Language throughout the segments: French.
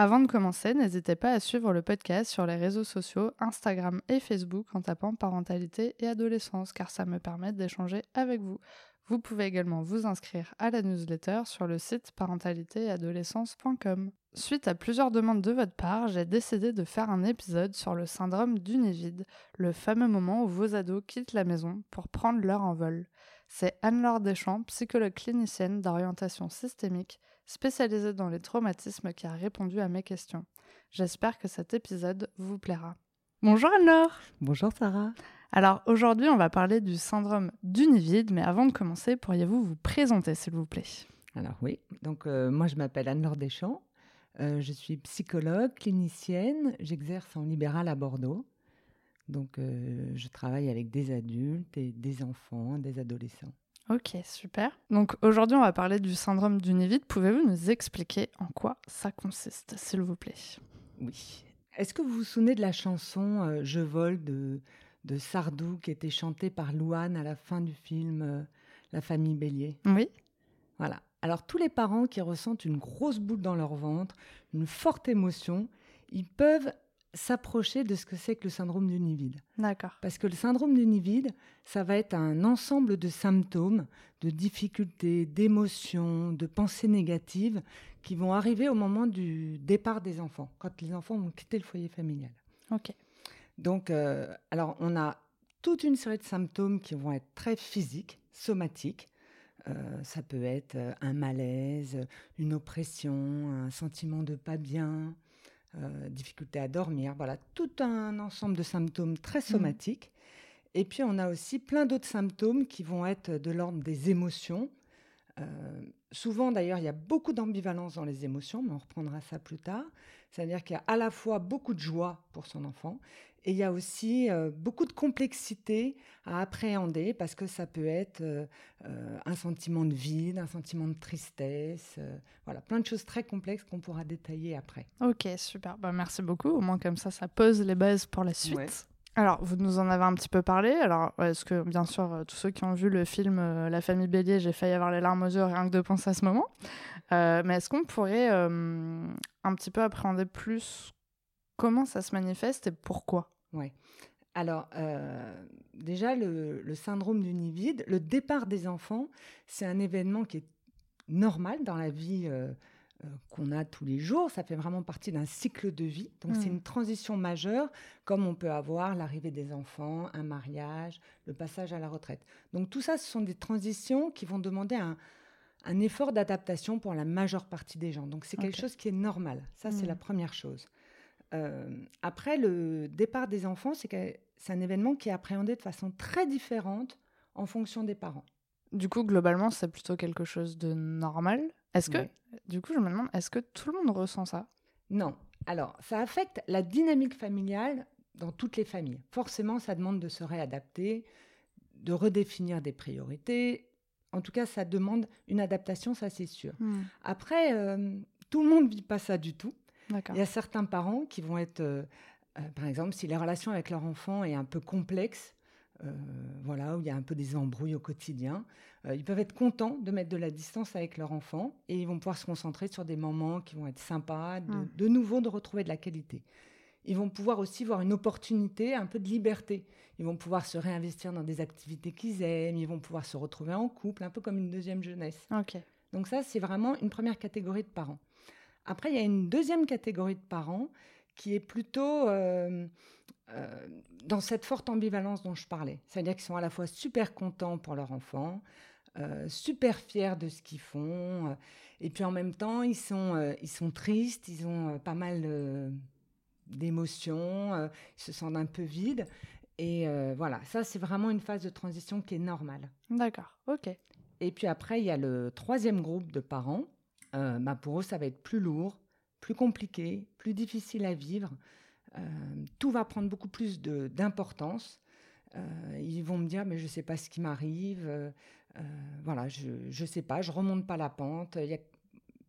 Avant de commencer, n'hésitez pas à suivre le podcast sur les réseaux sociaux, Instagram et Facebook en tapant parentalité et adolescence car ça me permet d'échanger avec vous. Vous pouvez également vous inscrire à la newsletter sur le site parentalitéadolescence.com. Suite à plusieurs demandes de votre part, j'ai décidé de faire un épisode sur le syndrome du nid le fameux moment où vos ados quittent la maison pour prendre leur envol. C'est Anne-Laure Deschamps, psychologue clinicienne d'orientation systémique, spécialisée dans les traumatismes, qui a répondu à mes questions. J'espère que cet épisode vous plaira. Bonjour Anne-Laure Bonjour Sarah Alors aujourd'hui on va parler du syndrome du nid vide, mais avant de commencer, pourriez-vous vous présenter s'il vous plaît? Alors oui, donc euh, moi je m'appelle Anne-Laure Deschamps, euh, je suis psychologue, clinicienne, j'exerce en libéral à Bordeaux. Donc, euh, je travaille avec des adultes et des enfants, des adolescents. Ok, super. Donc aujourd'hui, on va parler du syndrome du nid vide. Pouvez-vous nous expliquer en quoi ça consiste, s'il vous plaît? Oui. Est-ce que vous vous souvenez de la chanson euh, Je vole de, de Sardou qui était chantée par Louane à la fin du film euh, La famille Bélier? Oui. Voilà. Alors tous les parents qui ressentent une grosse boule dans leur ventre, une forte émotion, ils peuvent s'approcher de ce que c'est que le syndrome du nid vide. D'accord. Parce que le syndrome du nid vide, ça va être un ensemble de symptômes, de difficultés, d'émotions, de pensées négatives qui vont arriver au moment du départ des enfants, quand les enfants vont quitter le foyer familial. Ok. Donc, euh, alors, on a toute une série de symptômes qui vont être très physiques, somatiques. Euh, ça peut être euh, un malaise, une oppression, un sentiment de pas bien, euh, difficulté à dormir, voilà, tout un ensemble de symptômes très somatiques. Et puis on a aussi plein d'autres symptômes qui vont être de l'ordre des émotions. Euh, souvent d'ailleurs, il y a beaucoup d'ambivalence dans les émotions, mais on reprendra ça plus tard. C'est-à-dire qu'il y a à la fois beaucoup de joie pour son enfant et il y a aussi euh, beaucoup de complexité à appréhender parce que ça peut être euh, euh, un sentiment de vide, un sentiment de tristesse, euh, voilà, plein de choses très complexes qu'on pourra détailler après. Ok, super. Bah, merci beaucoup. Au moins comme ça, ça pose les bases pour la suite. Ouais. Alors, vous nous en avez un petit peu parlé. Alors, est-ce que, bien sûr, tous ceux qui ont vu le film euh, La famille Bélier, j'ai failli avoir les larmes aux yeux rien que de penser à ce moment. Euh, mais est-ce qu'on pourrait euh, un petit peu appréhender plus comment ça se manifeste et pourquoi? Ouais. Alors, euh, déjà, le, le syndrome du nid vide, le départ des enfants, c'est un événement qui est normal dans la vie euh, euh, qu'on a tous les jours. Ça fait vraiment partie d'un cycle de vie. Donc, c'est Mm. une transition majeure, comme on peut avoir l'arrivée des enfants, un mariage, le passage à la retraite. Donc, tout ça, ce sont des transitions qui vont demander un, un effort d'adaptation pour la majeure partie des gens. Donc, c'est quelque chose qui est normal. Ça, c'est Mm. la première chose. Euh, après, le départ des enfants, c'est un événement qui est appréhendé de façon très différente en fonction des parents. Du coup, globalement, c'est plutôt quelque chose de normal. Est-ce que, Ouais. du coup, je me demande, est-ce que tout le monde ressent ça? Non. Alors, ça affecte la dynamique familiale dans toutes les familles. Forcément, ça demande de se réadapter, de redéfinir des priorités. En tout cas, ça demande une adaptation, ça c'est sûr. Après, euh, tout le monde ne vit pas ça du tout. Il y a certains parents qui vont être, euh, euh, par exemple, si la relation avec leur enfant est un peu complexe, euh, voilà, où il y a un peu des embrouilles au quotidien, ils peuvent être contents de mettre de la distance avec leur enfant et ils vont pouvoir se concentrer sur des moments qui vont être sympas, de, Mm. de nouveau de retrouver de la qualité. Ils vont pouvoir aussi voir une opportunité, un peu de liberté. Ils vont pouvoir se réinvestir dans des activités qu'ils aiment, ils vont pouvoir se retrouver en couple, un peu comme une deuxième jeunesse. Donc ça, c'est vraiment une première catégorie de parents. Après, il y a une deuxième catégorie de parents qui est plutôt euh, euh, dans cette forte ambivalence dont je parlais. C'est-à-dire qu'ils sont à la fois super contents pour leur enfant, euh, super fiers de ce qu'ils font, et puis en même temps, ils sont, ils sont tristes, ils ont pas mal d'émotions, ils se sentent un peu vides. Et voilà, ça, c'est vraiment une phase de transition qui est normale. D'accord. Ok. Et puis après, il y a le troisième groupe de parents. Euh, bah, pour eux, ça va être plus lourd, plus compliqué, plus difficile à vivre. Euh, tout va prendre beaucoup plus d'importance. Euh, ils vont me dire, mais je ne sais pas ce qui m'arrive. Voilà, je ne sais pas, je remonte pas la pente.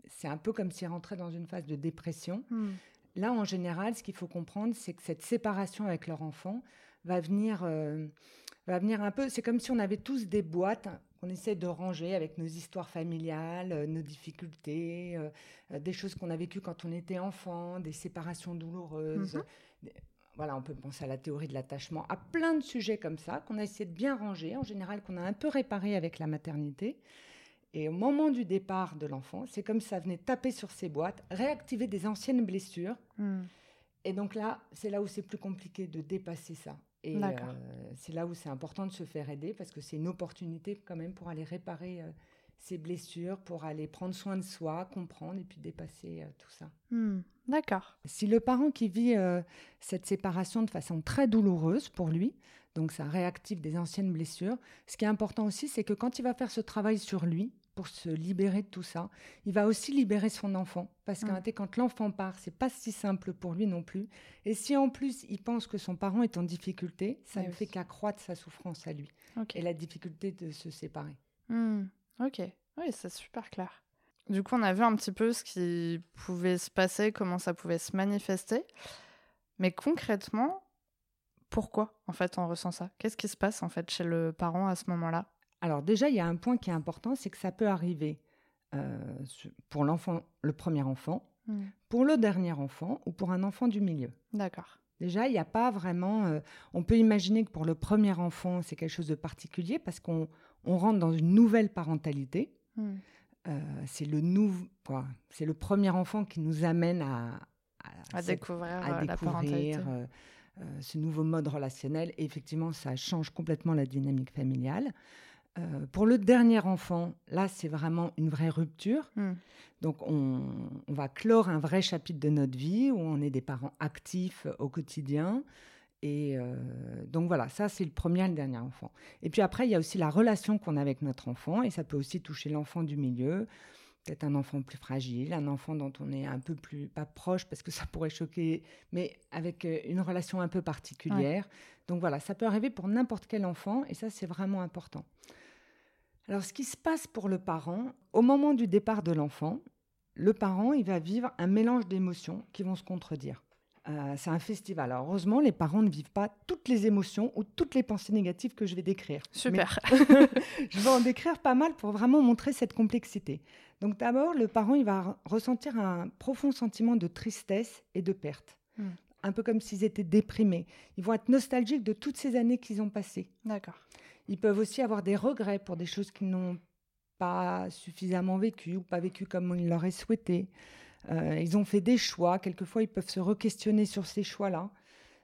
C'est un peu comme s'ils rentraient dans une phase de dépression. Hmm. Là, en général, ce qu'il faut comprendre, c'est que cette séparation avec leur enfant va venir, va venir un peu. C'est comme si on avait tous des boîtes qu'on essaie de ranger avec nos histoires familiales, euh, nos difficultés, euh, euh, des choses qu'on a vécues quand on était enfant, des séparations douloureuses. Mhm. Voilà, on peut penser à la théorie de l'attachement, à plein de sujets comme ça qu'on a essayé de bien ranger, en général qu'on a un peu réparé avec la maternité. Et au moment du départ de l'enfant, c'est comme ça venait taper sur ces boîtes, réactiver des anciennes blessures. Hmm. Et donc là, c'est là où c'est plus compliqué de dépasser ça. Et euh, c'est là où c'est important de se faire aider parce que c'est une opportunité quand même pour aller réparer euh, ces blessures, pour aller prendre soin de soi, comprendre et puis dépasser euh, tout ça. Hmm. D'accord. Si le parent qui vit euh, cette séparation de façon très douloureuse pour lui, donc ça réactive des anciennes blessures, ce qui est important aussi, c'est que quand il va faire ce travail sur lui, pour se libérer de tout ça, il va aussi libérer son enfant. Parce qu'en Mm. quand l'enfant part, c'est pas si simple pour lui non plus. Et si en plus il pense que son parent est en difficulté, ça ne oui. fait qu'accroître sa souffrance à lui et la difficulté de se séparer. Hmm, Ok, oui, c'est super clair. Du coup, on a vu un petit peu ce qui pouvait se passer, comment ça pouvait se manifester. Mais concrètement, pourquoi en fait on ressent ça? Qu'est-ce qui se passe en fait chez le parent à ce moment-là? Alors déjà, il y a un point qui est important, c'est que ça peut arriver euh, pour l'enfant, le premier enfant, Hmm, pour le dernier enfant ou pour un enfant du milieu. D'accord. Déjà, il n'y a pas vraiment. euh, on peut imaginer que pour le premier enfant, c'est quelque chose de particulier parce qu'on on rentre dans une nouvelle parentalité. Hmm, Euh, c'est le nouveau, quoi. C'est le premier enfant qui nous amène à, découvrir à la parentalité. découvrir euh, ce nouveau mode relationnel. Et effectivement, ça change complètement la dynamique familiale. Euh, pour le dernier enfant, là, c'est vraiment une vraie rupture. Hmm, Donc, on, on va clore un vrai chapitre de notre vie où on est des parents actifs au quotidien. Et euh, donc voilà, ça c'est le premier et le dernier enfant. Et puis après, il y a aussi la relation qu'on a avec notre enfant, et ça peut aussi toucher l'enfant du milieu, peut-être un enfant plus fragile, un enfant dont on est un peu plus, pas proche parce que ça pourrait choquer, mais avec euh, une relation un peu particulière. Donc voilà, ça peut arriver pour n'importe quel enfant, et ça c'est vraiment important. Alors ce qui se passe pour le parent, au moment du départ de l'enfant, le parent, il va vivre un mélange d'émotions qui vont se contredire. Euh, c'est un festival. Alors, heureusement, les parents ne vivent pas toutes les émotions ou toutes les pensées négatives que je vais décrire. Super. Mais je vais en décrire pas mal pour vraiment montrer cette complexité. Donc d'abord, le parent, il va re- ressentir un profond sentiment de tristesse et de perte. Hmm. Un peu comme s'ils étaient déprimés. Ils vont être nostalgiques de toutes ces années qu'ils ont passées. D'accord. Ils peuvent aussi avoir des regrets pour des choses qu'ils n'ont pas suffisamment vécues ou pas vécues comme ils l'auraient souhaité. Euh, ils ont fait des choix. Quelquefois, ils peuvent se re-questionner sur ces choix-là.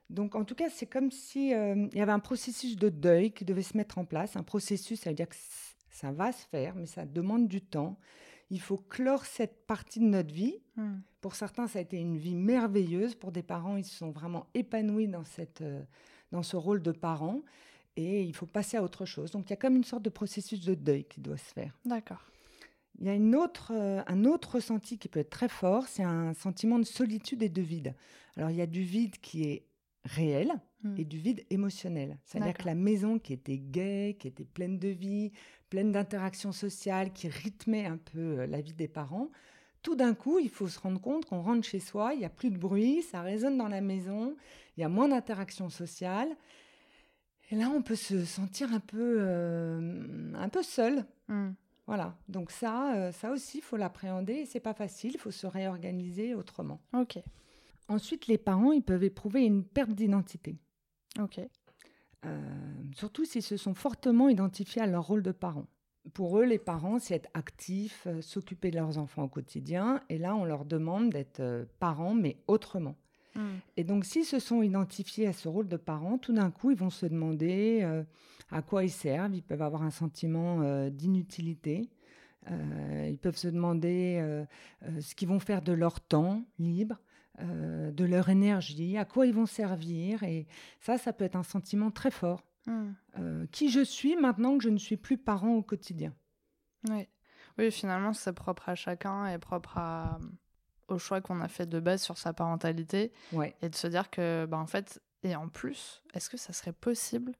Donc, en tout cas, c'est comme si euh, il y avait un processus de deuil qui devait se mettre en place. Un processus, ça veut dire que ça va se faire, mais ça demande du temps. Il faut clore cette partie de notre vie. Hmm, Pour certains, ça a été une vie merveilleuse. Pour des parents, ils se sont vraiment épanouis dans, cette, euh, dans ce rôle de parent. Et il faut passer à autre chose. Donc, il y a comme une sorte de processus de deuil qui doit se faire. D'accord. Il y a une autre, euh, un autre ressenti qui peut être très fort, c'est un sentiment de solitude et de vide. Alors, il y a du vide qui est réel Hmm, et du vide émotionnel. C'est-à-dire que la maison qui était gaie, qui était pleine de vie, pleine d'interactions sociales, qui rythmait un peu euh, la vie des parents, tout d'un coup, il faut se rendre compte qu'on rentre chez soi, il n'y a plus de bruit, ça résonne dans la maison, il y a moins d'interactions sociales. Et là, on peut se sentir un peu, euh, un peu seul. hmm, Voilà. Donc ça, euh, ça aussi, il faut l'appréhender. C'est pas facile. Il faut se réorganiser autrement. Ok. Ensuite, les parents, ils peuvent éprouver une perte d'identité. Ok. Euh, surtout s'ils se sont fortement identifiés à leur rôle de parents. Pour eux, les parents, c'est être actifs, euh, s'occuper de leurs enfants au quotidien. Et là, on leur demande d'être parents, mais autrement. Et donc, s'ils se sont identifiés à ce rôle de parents, tout d'un coup, ils vont se demander euh, à quoi ils servent. Ils peuvent avoir un sentiment euh, d'inutilité. Euh, ils peuvent se demander ce qu'ils vont faire de leur temps libre, de leur énergie, à quoi ils vont servir. Et ça, ça peut être un sentiment très fort. hmm. Qui je suis maintenant que je ne suis plus parent au quotidien. Oui. oui, finalement, c'est propre à chacun et propre à, au choix qu'on a fait de base sur sa parentalité Ouais. et de se dire que, bah, en fait, et en plus, est-ce que ça serait possible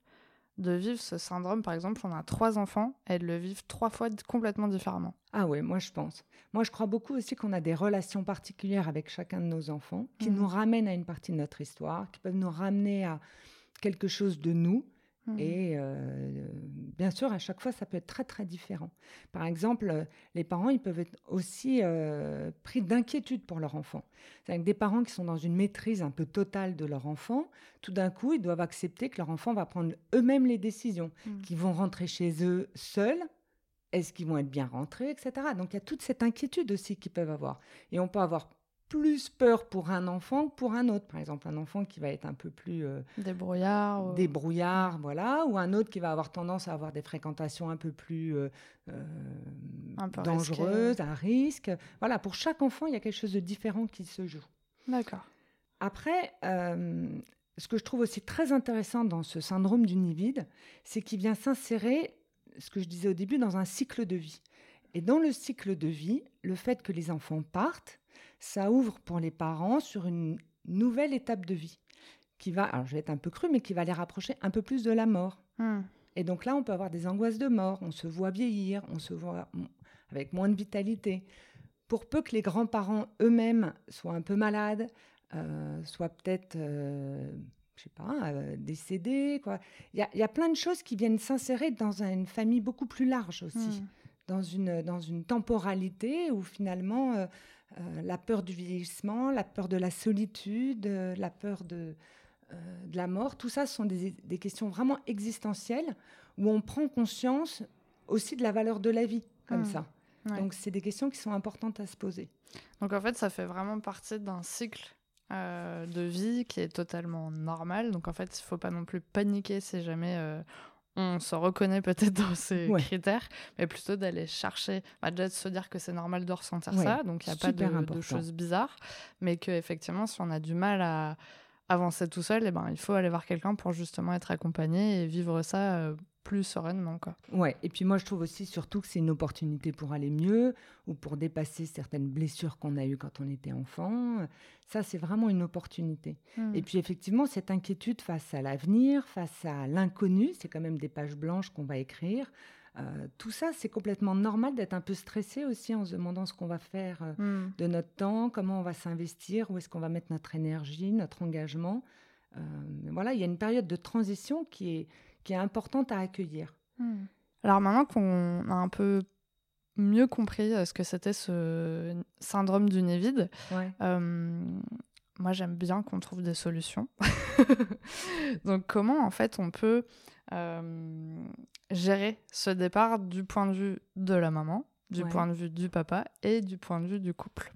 de vivre ce syndrome? Par exemple, on a trois enfants, elles le vivent trois fois complètement différemment. Ah ouais, moi je pense. Moi je crois beaucoup aussi qu'on a des relations particulières avec chacun de nos enfants qui Mhm. nous ramènent à une partie de notre histoire, qui peuvent nous ramener à quelque chose de nous. Mhm. Et euh, bien sûr, à chaque fois, ça peut être très très différent. Par exemple, les parents, ils peuvent être aussi euh, pris d'inquiétude pour leur enfant. C'est-à-dire que des parents qui sont dans une maîtrise un peu totale de leur enfant, tout d'un coup, ils doivent accepter que leur enfant va prendre eux-mêmes les décisions, Mhm. qu'ils vont rentrer chez eux seuls. Est-ce qu'ils vont être bien rentrés, etc. Donc il y a toute cette inquiétude aussi qu'ils peuvent avoir. Et on peut avoir plus peur pour un enfant que pour un autre. Par exemple, un enfant qui va être un peu plus euh, Des brouillards. ou- des brouillards, voilà, ou un autre qui va avoir tendance à avoir des fréquentations un peu plus euh, euh, Un peu dangereuses, à risque. Voilà, pour chaque enfant, il y a quelque chose de différent qui se joue. D'accord. Après, euh, ce que je trouve aussi très intéressant dans ce syndrome du nid vide, c'est qu'il vient s'insérer, ce que je disais au début, dans un cycle de vie. Et dans le cycle de vie, le fait que les enfants partent, ça ouvre pour les parents sur une nouvelle étape de vie qui va, alors je vais être un peu cru, mais qui va les rapprocher un peu plus de la mort. Mhm. Et donc là, on peut avoir des angoisses de mort, on se voit vieillir, on se voit avec moins de vitalité. Pour peu que les grands-parents eux-mêmes soient un peu malades, euh, soient peut-être, euh, je sais pas, euh, décédés, quoi. Il y a, il y a plein de choses qui viennent s'insérer dans un- une famille beaucoup plus large aussi, Mhm. dans, une, dans une temporalité où finalement euh, la peur du vieillissement, la peur de la solitude, euh, la peur de, euh, de la mort, tout ça ce sont des, des questions vraiment existentielles où on prend conscience aussi de la valeur de la vie, comme Mhm. ça. Ouais. Donc, c'est des questions qui sont importantes à se poser. Donc en fait, ça fait vraiment partie d'un cycle de vie qui est totalement normal. Donc en fait, il faut pas non plus paniquer si jamais on se reconnaît peut-être dans ces Ouais. critères, mais plutôt d'aller chercher, bah, déjà de se dire que c'est normal de ressentir Ouais, ça, donc il n'y a pas de, choses bizarres, mais que effectivement, si on a du mal à avancer tout seul, eh ben, il faut aller voir quelqu'un pour justement être accompagné et vivre ça euh, plus sereinement. Quoi. Ouais, et puis moi je trouve aussi surtout que c'est une opportunité pour aller mieux ou pour dépasser certaines blessures qu'on a eues quand on était enfant. Ça, c'est vraiment une opportunité. Mm. Et puis effectivement, cette inquiétude face à l'avenir, face à l'inconnu, c'est quand même des pages blanches qu'on va écrire. Euh, tout ça, c'est complètement normal d'être un peu stressé aussi en se demandant ce qu'on va faire euh, Mm. de notre temps, comment on va s'investir, où est-ce qu'on va mettre notre énergie, notre engagement. Euh, voilà, il y a une période de transition qui est, qui est importante à accueillir. Hmm. Alors maintenant qu'on a un peu mieux compris euh, ce que c'était ce syndrome du nez vide, Ouais. euh, moi j'aime bien qu'on trouve des solutions. Donc comment en fait on peut euh, gérer ce départ du point de vue de la maman, du Ouais. point de vue du papa et du point de vue du couple?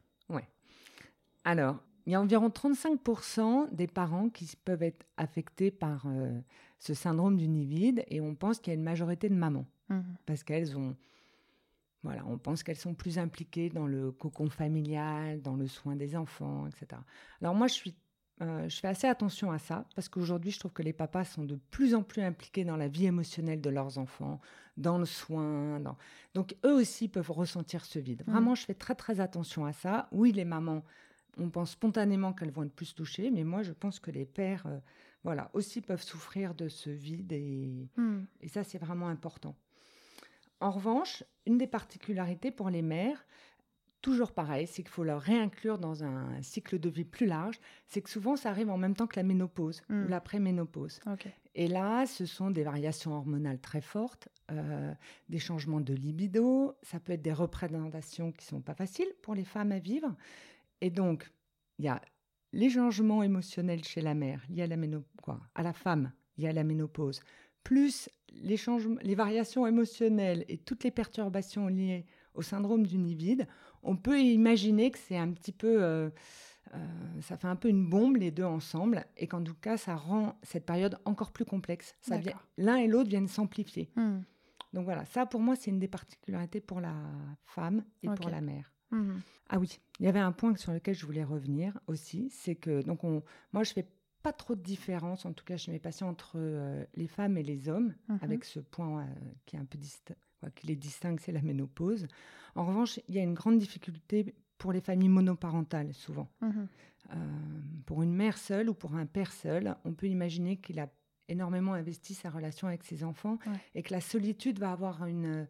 Alors, il y a environ 35% des parents qui peuvent être affectés par euh, ce syndrome du nid vide et on pense qu'il y a une majorité de mamans Mhm. parce qu'elles ont, voilà, on pense qu'elles sont plus impliquées dans le cocon familial, dans le soin des enfants, etc. Alors moi, je suis, euh, je fais assez attention à ça parce qu'aujourd'hui, je trouve que les papas sont de plus en plus impliqués dans la vie émotionnelle de leurs enfants, dans le soin, dans... donc eux aussi peuvent ressentir ce vide. Mhm. Vraiment, je fais très très attention à ça. Oui, les mamans, on pense spontanément qu'elles vont être plus touchées, mais moi, je pense que les pères, euh, voilà, aussi peuvent souffrir de ce vide et, Hmm. et ça, c'est vraiment important. En revanche, une des particularités pour les mères, toujours pareil, c'est qu'il faut leur réinclure dans un cycle de vie plus large, c'est que souvent ça arrive en même temps que la ménopause ou l'après-ménopause. Ok. Et là, ce sont des variations hormonales très fortes, euh, des changements de libido, ça peut être des représentations qui sont pas faciles pour les femmes à vivre. Et donc, il y a les changements émotionnels chez la mère, liés à la, quoi, à la femme, liés à la ménopause, plus les, changements, les variations émotionnelles et toutes les perturbations liées au syndrome du nid vide, on peut imaginer que c'est un petit peu... euh, euh, ça fait un peu une bombe les deux ensemble et qu'en tout cas ça rend cette période encore plus complexe. L'un et l'autre viennent s'amplifier. Hmm. Donc voilà, ça pour moi c'est une des particularités pour la femme et pour la mère. Mhm. Ah oui, il y avait un point sur lequel je voulais revenir aussi, c'est que donc on, moi je fais pas trop de différence, en tout cas chez mes patients entre euh, les femmes et les hommes, Mhm. avec ce point euh, qui est un peu distinct, qui les distingue, c'est la ménopause. En revanche, il y a une grande difficulté pour les familles monoparentales souvent. Mhm. Euh, pour une mère seule ou pour un père seul, on peut imaginer qu'il a énormément investi sa relation avec ses enfants Ouais. et que la solitude va avoir une.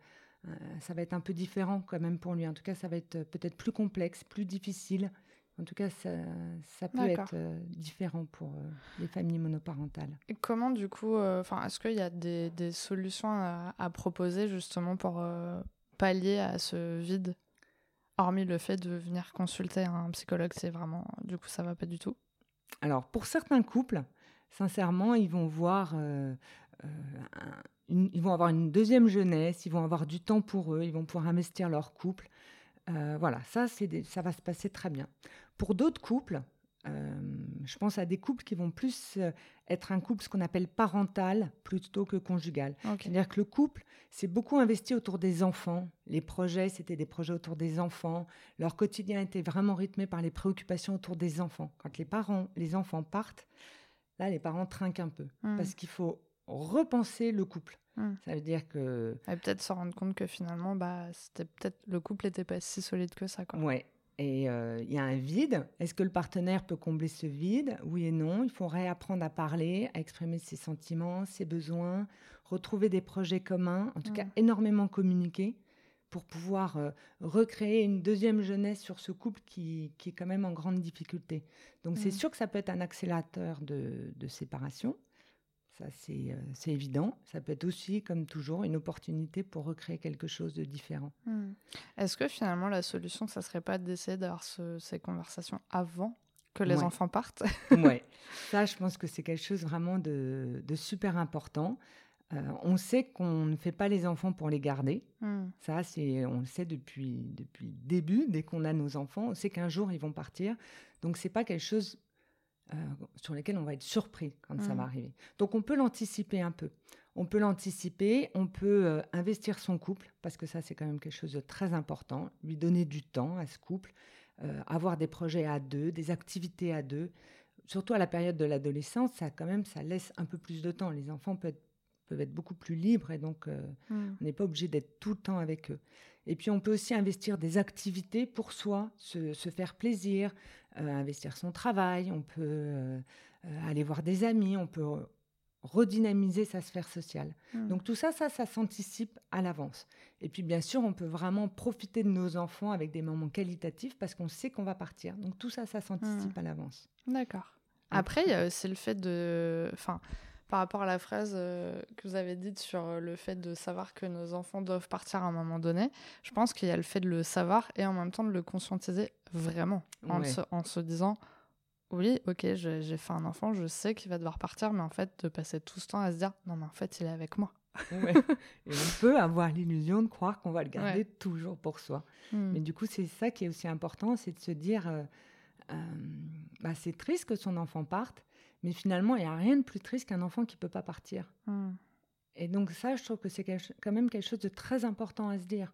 Euh, ça va être un peu différent quand même pour lui. En tout cas, ça va être peut-être plus complexe, plus difficile. En tout cas, ça, ça peut être euh, différent pour euh, les familles monoparentales. Et comment, du coup, euh, enfin, est-ce qu'il y a des, des solutions à, à proposer justement pour euh, pallier à ce vide? Hormis le fait de venir consulter un psychologue, c'est vraiment, du coup, ça va pas du tout? Alors, pour certains couples, sincèrement, ils vont voir, euh, euh, un- une- ils vont avoir une deuxième jeunesse, ils vont avoir du temps pour eux, ils vont pouvoir investir leur couple. Euh, voilà, ça, c'est des- ça va se passer très bien. Pour d'autres couples, euh, je pense à des couples qui vont plus euh, être un couple, ce qu'on appelle parental, plutôt que conjugal. C'est-à-dire que le couple s'est beaucoup investi autour des enfants. Les projets, c'était des projets autour des enfants. Leur quotidien était vraiment rythmé par les préoccupations autour des enfants. Quand les parents, les enfants partent, là, les parents trinquent un peu. Hmm. Parce qu'il faut repenser le couple. Hmm. Ça veut dire que, Et peut-être se rendre compte que finalement, bah, c'était peut-être le couple n'était pas si solide que ça, quoi. ouais. Et euh, il y a un vide. Est-ce que le partenaire peut combler ce vide? Oui et non. Il faut réapprendre à parler, à exprimer ses sentiments, ses besoins, retrouver des projets communs, en tout cas Mm. énormément communiquer pour pouvoir euh, recréer une deuxième jeunesse sur ce couple qui, qui est quand même en grande difficulté. Donc c'est Mm. sûr que ça peut être un accélérateur de, de séparation. Ça, c'est euh, c'est évident. Ça peut être aussi, comme toujours, une opportunité pour recréer quelque chose de différent. Hmm. Est-ce que finalement, la solution, ça serait pas d'essayer d'avoir ce- ces conversations avant que les Ouais. enfants partent ouais. Ça, je pense que c'est quelque chose vraiment de, de super important. Euh, on sait qu'on ne fait pas les enfants pour les garder. Hmm. Ça, c'est, on le sait depuis, depuis le début, dès qu'on a nos enfants, on sait qu'un jour ils vont partir. Donc, c'est pas quelque chose euh, sur lequel on va être surpris quand ça Mm. va arriver. Donc, on peut l'anticiper un peu. On peut l'anticiper, on peut euh, investir son couple, parce que ça, c'est quand même quelque chose de très important, lui donner du temps à ce couple, euh, avoir des projets à deux, des activités à deux. Surtout à la période de l'adolescence, ça, quand même, ça laisse un peu plus de temps. Les enfants peuvent être, peuvent être beaucoup plus libres et donc Hmm. on n'est pas obligé d'être tout le temps avec eux. Et puis, on peut aussi investir des activités pour soi, se, se faire plaisir, euh, investir son travail, on peut euh, euh, aller voir des amis, on peut re- redynamiser sa sphère sociale. Hmm. Donc, tout ça, ça, ça s'anticipe à l'avance. Et puis, bien sûr, on peut vraiment profiter de nos enfants avec des moments qualitatifs parce qu'on sait qu'on va partir. Donc, tout ça, ça s'anticipe à l'avance. D'accord. Après, a aussi le fait de. Enfin, par rapport à la phrase euh, que vous avez dite sur euh, le fait de savoir que nos enfants doivent partir à un moment donné, je pense qu'il y a le fait de le savoir et en même temps de le conscientiser vraiment. En, se, en se disant oui, ok, j'ai fait un enfant, je sais qu'il va devoir partir, mais en fait, de passer tout ce temps à se dire non, mais en fait, il est avec moi. Ouais. Et on peut avoir l'illusion de croire qu'on va le garder Ouais. toujours pour soi. Hmm. Mais du coup, c'est ça qui est aussi important, c'est de se dire, euh, euh, bah, c'est triste que son enfant parte, mais finalement, il n'y a rien de plus triste qu'un enfant qui ne peut pas partir. Hmm. Et donc ça, je trouve que c'est quand même quelque chose de très important à se dire.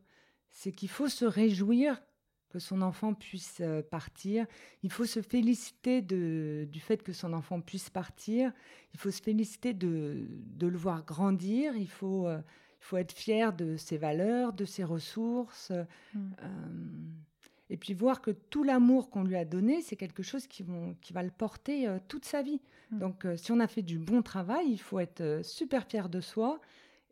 C'est qu'il faut se réjouir que son enfant puisse euh, partir. Il faut se féliciter de- du fait que son enfant puisse partir. Il faut se féliciter de, de le voir grandir. Il faut, euh, il faut être fier de ses valeurs, de ses ressources. Mm. Euh, et puis voir que tout l'amour qu'on lui a donné, c'est quelque chose qui, vont, qui va le porter euh, toute sa vie. Mm. Donc euh, si on a fait du bon travail, il faut être euh, super fier de soi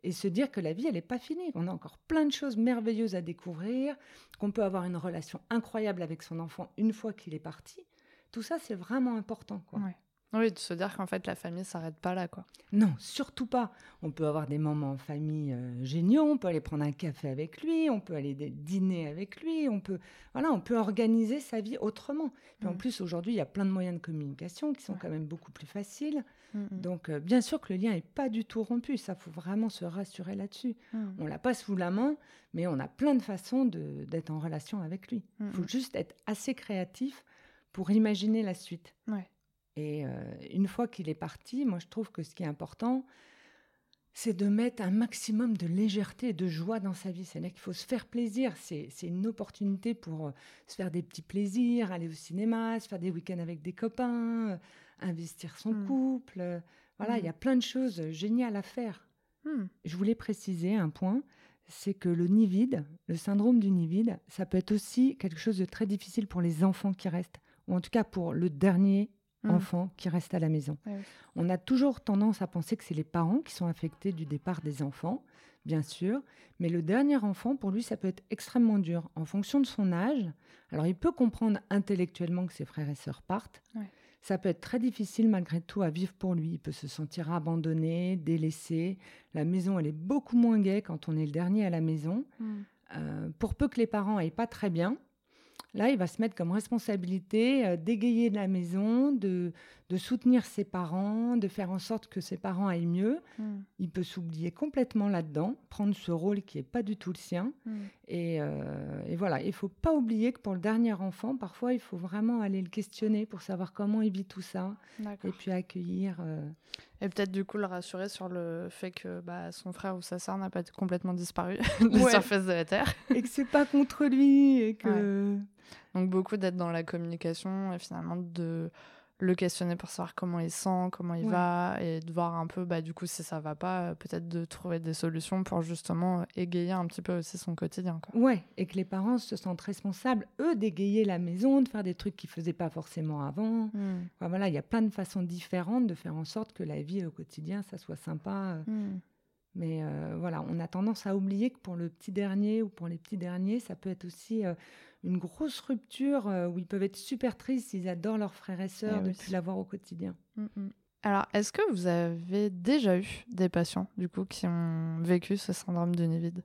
et se dire que la vie, elle n'est pas finie. On a encore plein de choses merveilleuses à découvrir, qu'on peut avoir une relation incroyable avec son enfant une fois qu'il est parti. Tout ça, c'est vraiment important. Quoi. Ouais. Oui, de se dire qu'en fait, la famille s'arrête pas là, quoi. Non, surtout pas. On peut avoir des moments en famille euh, géniaux, on peut aller prendre un café avec lui, on peut aller dîner avec lui, on peut, voilà, on peut organiser sa vie autrement. Puis en Mm. plus, aujourd'hui, il y a plein de moyens de communication qui sont Ouais. quand même beaucoup plus faciles. Donc, euh, bien sûr que le lien n'est pas du tout rompu. Ça, faut vraiment se rassurer là-dessus. Hmm. On l'a pas sous la main, mais on a plein de façons de- d'être en relation avec lui. Il faut juste être assez créatif pour imaginer la suite. Ouais. Et euh, une fois qu'il est parti, moi je trouve que ce qui est important, c'est de mettre un maximum de légèreté et de joie dans sa vie. C'est-à-dire qu'il faut se faire plaisir. C'est une opportunité pour euh, se faire des petits plaisirs, aller au cinéma, se faire des week-ends avec des copains, euh, investir son Mm. couple. Voilà, il y a plein de choses géniales à faire. Hmm. Je voulais préciser un point, c'est que le nid vide, le syndrome du nid vide, ça peut être aussi quelque chose de très difficile pour les enfants qui restent, ou en tout cas pour le dernier mmh. enfants qui restent à la maison. On a toujours tendance à penser que c'est les parents qui sont affectés du départ des enfants, bien sûr, mais le dernier enfant, pour lui, ça peut être extrêmement dur en fonction de son âge. Alors, il peut comprendre intellectuellement que ses frères et sœurs partent. Ça peut être très difficile malgré tout à vivre pour lui. Il peut se sentir abandonné, délaissé. La maison, elle est beaucoup moins gaie quand on est le dernier à la maison. Mmh. Euh, pour peu que les parents aillent pas très bien, Là, il va se mettre comme responsabilité euh, d'égayer la maison, de, soutenir ses parents, de faire en sorte que ses parents aillent mieux. Hmm. Il peut s'oublier complètement là-dedans, prendre ce rôle qui n'est pas du tout le sien. Hmm. Euh, et, voilà, il faut pas oublier que pour le dernier enfant, parfois, il faut vraiment aller le questionner pour savoir comment il vit tout ça. Et puis accueillir. Euh, et peut-être du coup le rassurer sur le fait que bah, son frère ou sa sœur n'a pas complètement disparu de la surface de la Terre. et que c'est pas contre lui. Et que... Donc beaucoup d'être dans la communication et finalement de le questionner pour savoir comment il sent, comment il va, et de voir un peu, bah, du coup, si ça va pas, euh, peut-être de trouver des solutions pour justement euh, égayer un petit peu aussi son quotidien. Quoi. Ouais, et que les parents se sentent responsables, eux, d'égayer la maison, de faire des trucs qu'ils faisaient pas forcément avant. Mmh. voilà, il y a plein de façons différentes de faire en sorte que la vie au quotidien, ça soit sympa. Euh. Mmh. Mais voilà, on a tendance à oublier que pour le petit dernier ou pour les petits derniers, ça peut être aussi une grosse rupture euh, où ils peuvent être super tristes, ils adorent leurs frères et sœurs eh de ne plus l'avoir au quotidien. Mm, mm. Alors, est-ce que vous avez déjà eu des patients, du coup, qui ont vécu ce syndrome de nid vide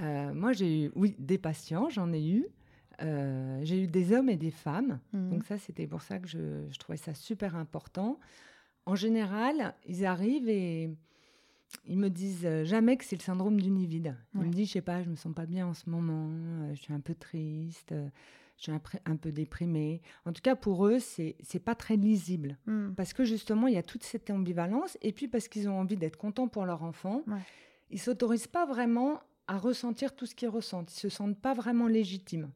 euh, Moi, j'ai eu, oui, des patients, j'en ai eu. Euh, j'ai eu des hommes et des femmes. Mm. Donc ça, c'était pour ça que je, je, trouvais ça super important. En général, ils arrivent et ils me disent euh, jamais que c'est le syndrome du nid vide. Ils me disent, je sais pas, je me sens pas bien en ce moment, euh, je suis un peu triste, euh, je suis un, peu déprimée. En tout cas, pour eux, c'est c'est pas très lisible hmm. parce que justement, il y a toute cette ambivalence et puis parce qu'ils ont envie d'être contents pour leur enfant, ils ils s'autorisent pas vraiment à ressentir tout ce qu'ils ressentent. Ils se sentent pas vraiment légitimes.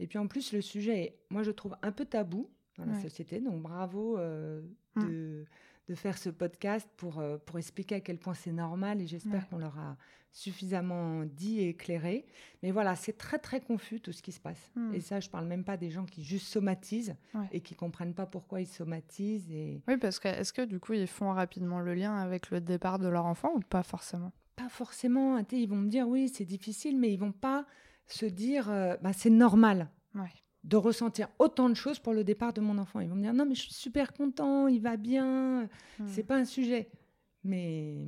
Et puis en plus, le sujet est, moi, je trouve un peu tabou dans la société. Donc bravo hmm. de de faire ce podcast pour, euh, pour expliquer à quel point c'est normal et j'espère qu'on leur a suffisamment dit et éclairé. Mais voilà, c'est très très confus tout ce qui se passe. Hmm. Et ça, je parle même pas des gens qui juste somatisent et qui comprennent pas pourquoi ils somatisent. Et... Oui, parce que est-ce que du coup ils font rapidement le lien avec le départ de leur enfant ou pas forcément? Pas forcément. Ils vont me dire oui, c'est difficile, mais ils vont pas se dire euh, bah, c'est normal. Ouais de ressentir autant de choses pour le départ de mon enfant. Ils vont me dire non mais je suis super content, il va bien, hmm. c'est pas un sujet. Mais,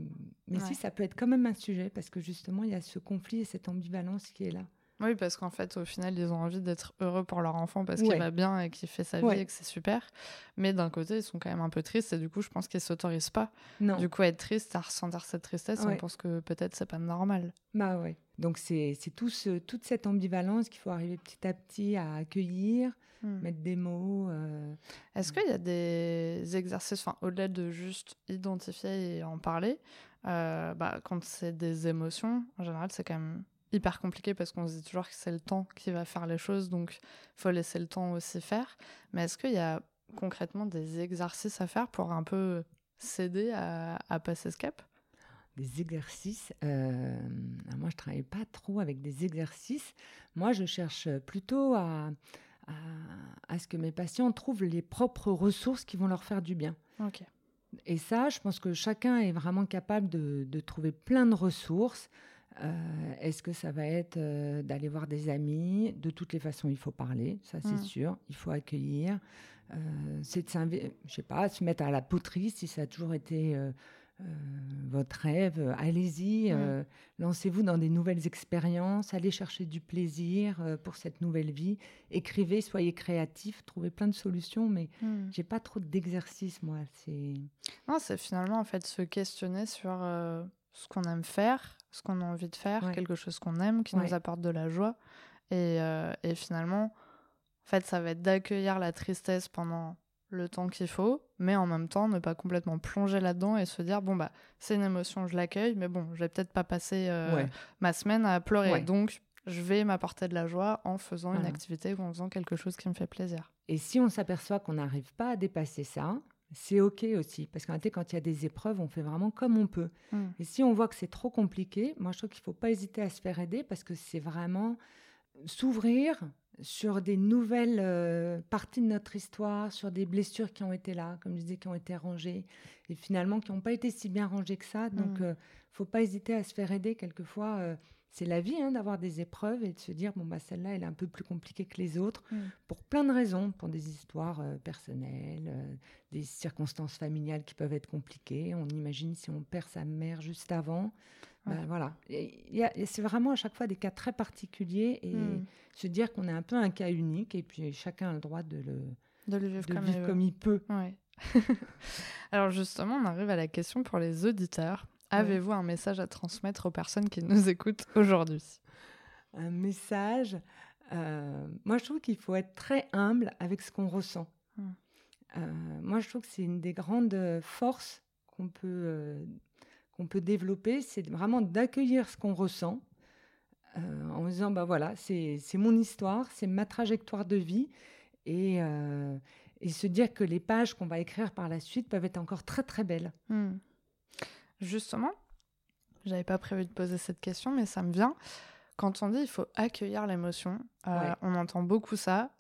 mais si, ça peut être quand même un sujet parce que justement, il y a ce conflit et cette ambivalence qui est là. Oui, parce qu'en fait, au final, ils ont envie d'être heureux pour leur enfant parce qu'il va bien et qu'il fait sa vie et que c'est super. Mais d'un côté, ils sont quand même un peu tristes et du coup, je pense qu'ils s'autorisent pas. Non. Du coup, à être triste, à ressentir cette tristesse, on pense que peut-être c'est pas normal. Bah ouais. Donc c'est tout ce, toute cette ambivalence qu'il faut arriver petit à petit à accueillir, hmm. mettre des mots. Euh, Est-ce qu'il y a des exercices, enfin, au-delà de juste identifier et en parler, euh, bah, quand c'est des émotions, en général, c'est quand même hyper compliqué parce qu'on se dit toujours que c'est le temps qui va faire les choses, donc il faut laisser le temps aussi faire. Mais est-ce qu'il y a concrètement des exercices à faire pour un peu s'aider à, passer ce cap? Des exercices. Euh, moi, je travaille pas trop avec des exercices. Moi, je cherche plutôt à, à, ce que mes patients trouvent les propres ressources qui vont leur faire du bien. Et ça, je pense que chacun est vraiment capable de, de trouver plein de ressources. Euh, est-ce que ça va être euh, d'aller voir des amis? De toutes les façons, il faut parler, ça c'est mmh. sûr. Il faut accueillir. Euh, c'est de je sais pas, se mettre à la poterie si ça a toujours été votre rêve. Allez-y, mmh. lancez-vous dans des nouvelles expériences, allez chercher du plaisir pour cette nouvelle vie. Écrivez, soyez créatifs, trouvez plein de solutions, mais je mmh. j'ai pas trop d'exercice moi. C'est non, c'est finalement en fait se questionner sur ce qu'on aime faire, ce qu'on a envie de faire, quelque chose qu'on aime, qui nous apporte de la joie. Et, euh, et, finalement, en fait, ça va être d'accueillir la tristesse pendant le temps qu'il faut, mais en même temps, ne pas complètement plonger là-dedans et se dire, bon, bah, c'est une émotion, je l'accueille, mais bon, je vais peut-être pas passer euh, ma semaine à pleurer. Donc, je vais m'apporter de la joie en faisant une activité ou en faisant quelque chose qui me fait plaisir. Et si on s'aperçoit qu'on n'arrive pas à dépasser ça, c'est OK aussi. Parce qu'en quand il y a des épreuves, on fait vraiment comme on peut. Hmm. Et si on voit que c'est trop compliqué, moi, je trouve qu'il ne faut pas hésiter à se faire aider parce que c'est vraiment s'ouvrir sur des nouvelles euh, parties de notre histoire, sur des blessures qui ont été là, comme je disais, qui ont été rangées, et finalement qui n'ont pas été si bien rangées que ça. Donc, il Mm. ne faut pas hésiter à se faire aider. Quelquefois, euh, c'est la vie hein, d'avoir des épreuves et de se dire, bon, bah, celle-là, elle est un peu plus compliquée que les autres, Mm. pour plein de raisons, pour des histoires euh, personnelles, euh, des circonstances familiales qui peuvent être compliquées. On imagine si on perd sa mère juste avant. Bah, voilà. Et et c'est vraiment à chaque fois des cas très particuliers et Mm. se dire qu'on est un peu un cas unique et puis chacun a le droit de le De le vivre de comme vivre il veut. comme il peut. Ouais. Alors justement, on arrive à la question pour les auditeurs. Avez-vous un message à transmettre aux personnes qui nous écoutent aujourd'hui? Un message. euh, moi, je trouve qu'il faut être très humble avec ce qu'on ressent. Mm. Euh, moi, je trouve que c'est une des grandes forces qu'on peut, euh, qu'on peut développer, c'est vraiment d'accueillir ce qu'on ressent en disant, bah voilà, c'est mon histoire, c'est ma trajectoire de vie et, et se dire que les pages qu'on va écrire par la suite peuvent être encore très très belles. Hmm. Justement, j'avais pas prévu de poser cette question, mais ça me vient. Quand on dit il faut accueillir l'émotion, euh, Ouais. on entend beaucoup ça.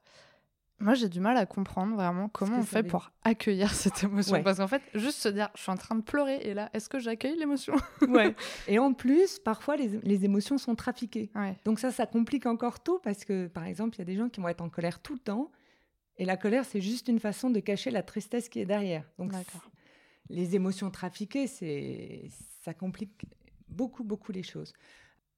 Moi, j'ai du mal à comprendre vraiment comment on fait veut pour accueillir cette émotion. Ouais. Parce qu'en fait, juste se dire, je suis en train de pleurer, et là, est-ce que j'accueille l'émotion? Ouais. Et en plus, parfois, les, les émotions sont trafiquées. Ouais. Donc ça, ça complique encore tout parce que, par exemple, il y a des gens qui vont être en colère tout le temps. Et la colère, c'est juste une façon de cacher la tristesse qui est derrière. Donc les émotions trafiquées, c'est ça complique beaucoup, beaucoup les choses.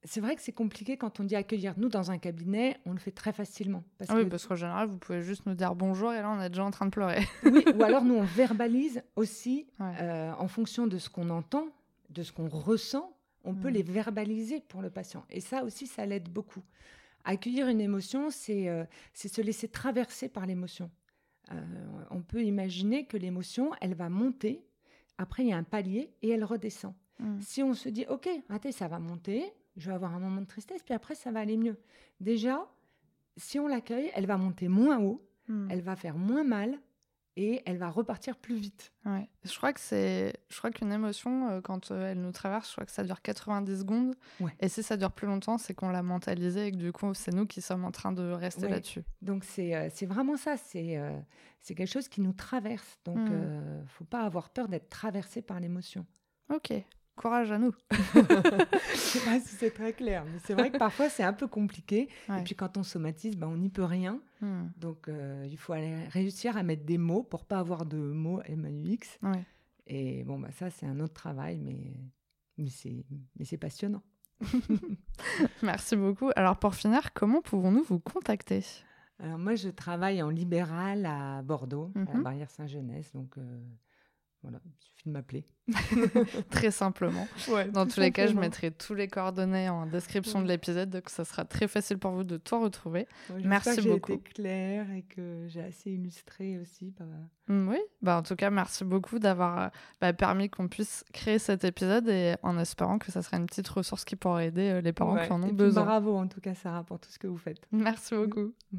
C'est vrai que c'est compliqué quand on dit accueillir. Nous, dans un cabinet, on le fait très facilement. Parce Ah oui, que- parce qu'en général, vous pouvez juste nous dire bonjour, et là, on est déjà en train de pleurer. oui, ou alors nous, on verbalise aussi Ouais. euh, en fonction de ce qu'on entend, de ce qu'on ressent, on peut Mm. les verbaliser pour le patient. Et ça aussi, ça l'aide beaucoup. Accueillir une émotion, c'est euh, se laisser traverser par l'émotion. Euh, on peut imaginer que l'émotion, elle va monter, après il y a un palier et elle redescend. Hmm. Si on se dit, OK, attends, ça va monter, je vais avoir un moment de tristesse, puis après ça va aller mieux. Déjà, si on l'accueille, elle va monter moins haut, Hmm. elle va faire moins mal et elle va repartir plus vite. Ouais. Je crois que c'est, je crois qu'une émotion, euh, quand euh, elle nous traverse, je crois que ça dure 90 secondes. Ouais. Et si ça dure plus longtemps, c'est qu'on l'a mentalisé et que du coup, c'est nous qui sommes en train de rester Ouais. là-dessus. Donc c'est euh, c'est vraiment ça, c'est c'est quelque chose qui nous traverse. Donc Mm. euh, faut pas avoir peur d'être traversé par l'émotion. Ok, courage à nous. Je sais pas si c'est très clair, mais c'est vrai que parfois c'est un peu compliqué. Ouais. Et puis quand on somatise, ben, on n'y peut rien. Hmm. Donc euh, il faut aller réussir à mettre des mots pour pas avoir de mots MAUX. Ouais. Et bon, bah, ça c'est un autre travail, mais, mais c'est mais c'est passionnant. Merci beaucoup. Alors pour finir, comment pouvons-nous vous contacter? Alors moi je travaille en libéral à Bordeaux, à la Mhm. barrière Saint-Genès. Donc euh, voilà, il suffit de m'appeler. Très simplement. Dans tous les cas, je mettrai tous les coordonnées en description de l'épisode, donc ça sera très facile pour vous de tout retrouver. Ouais, Merci j'espère que j'ai beaucoup. été claire et que j'ai assez illustré aussi. Par... Mm, Oui, bah en tout cas, merci beaucoup d'avoir euh, bah, permis qu'on puisse créer cet épisode et en espérant que ça sera une petite ressource qui pourra aider euh, les parents Ouais. qui en ont Et puis besoin. Bravo en tout cas Sarah pour tout ce que vous faites. Merci beaucoup. Mm.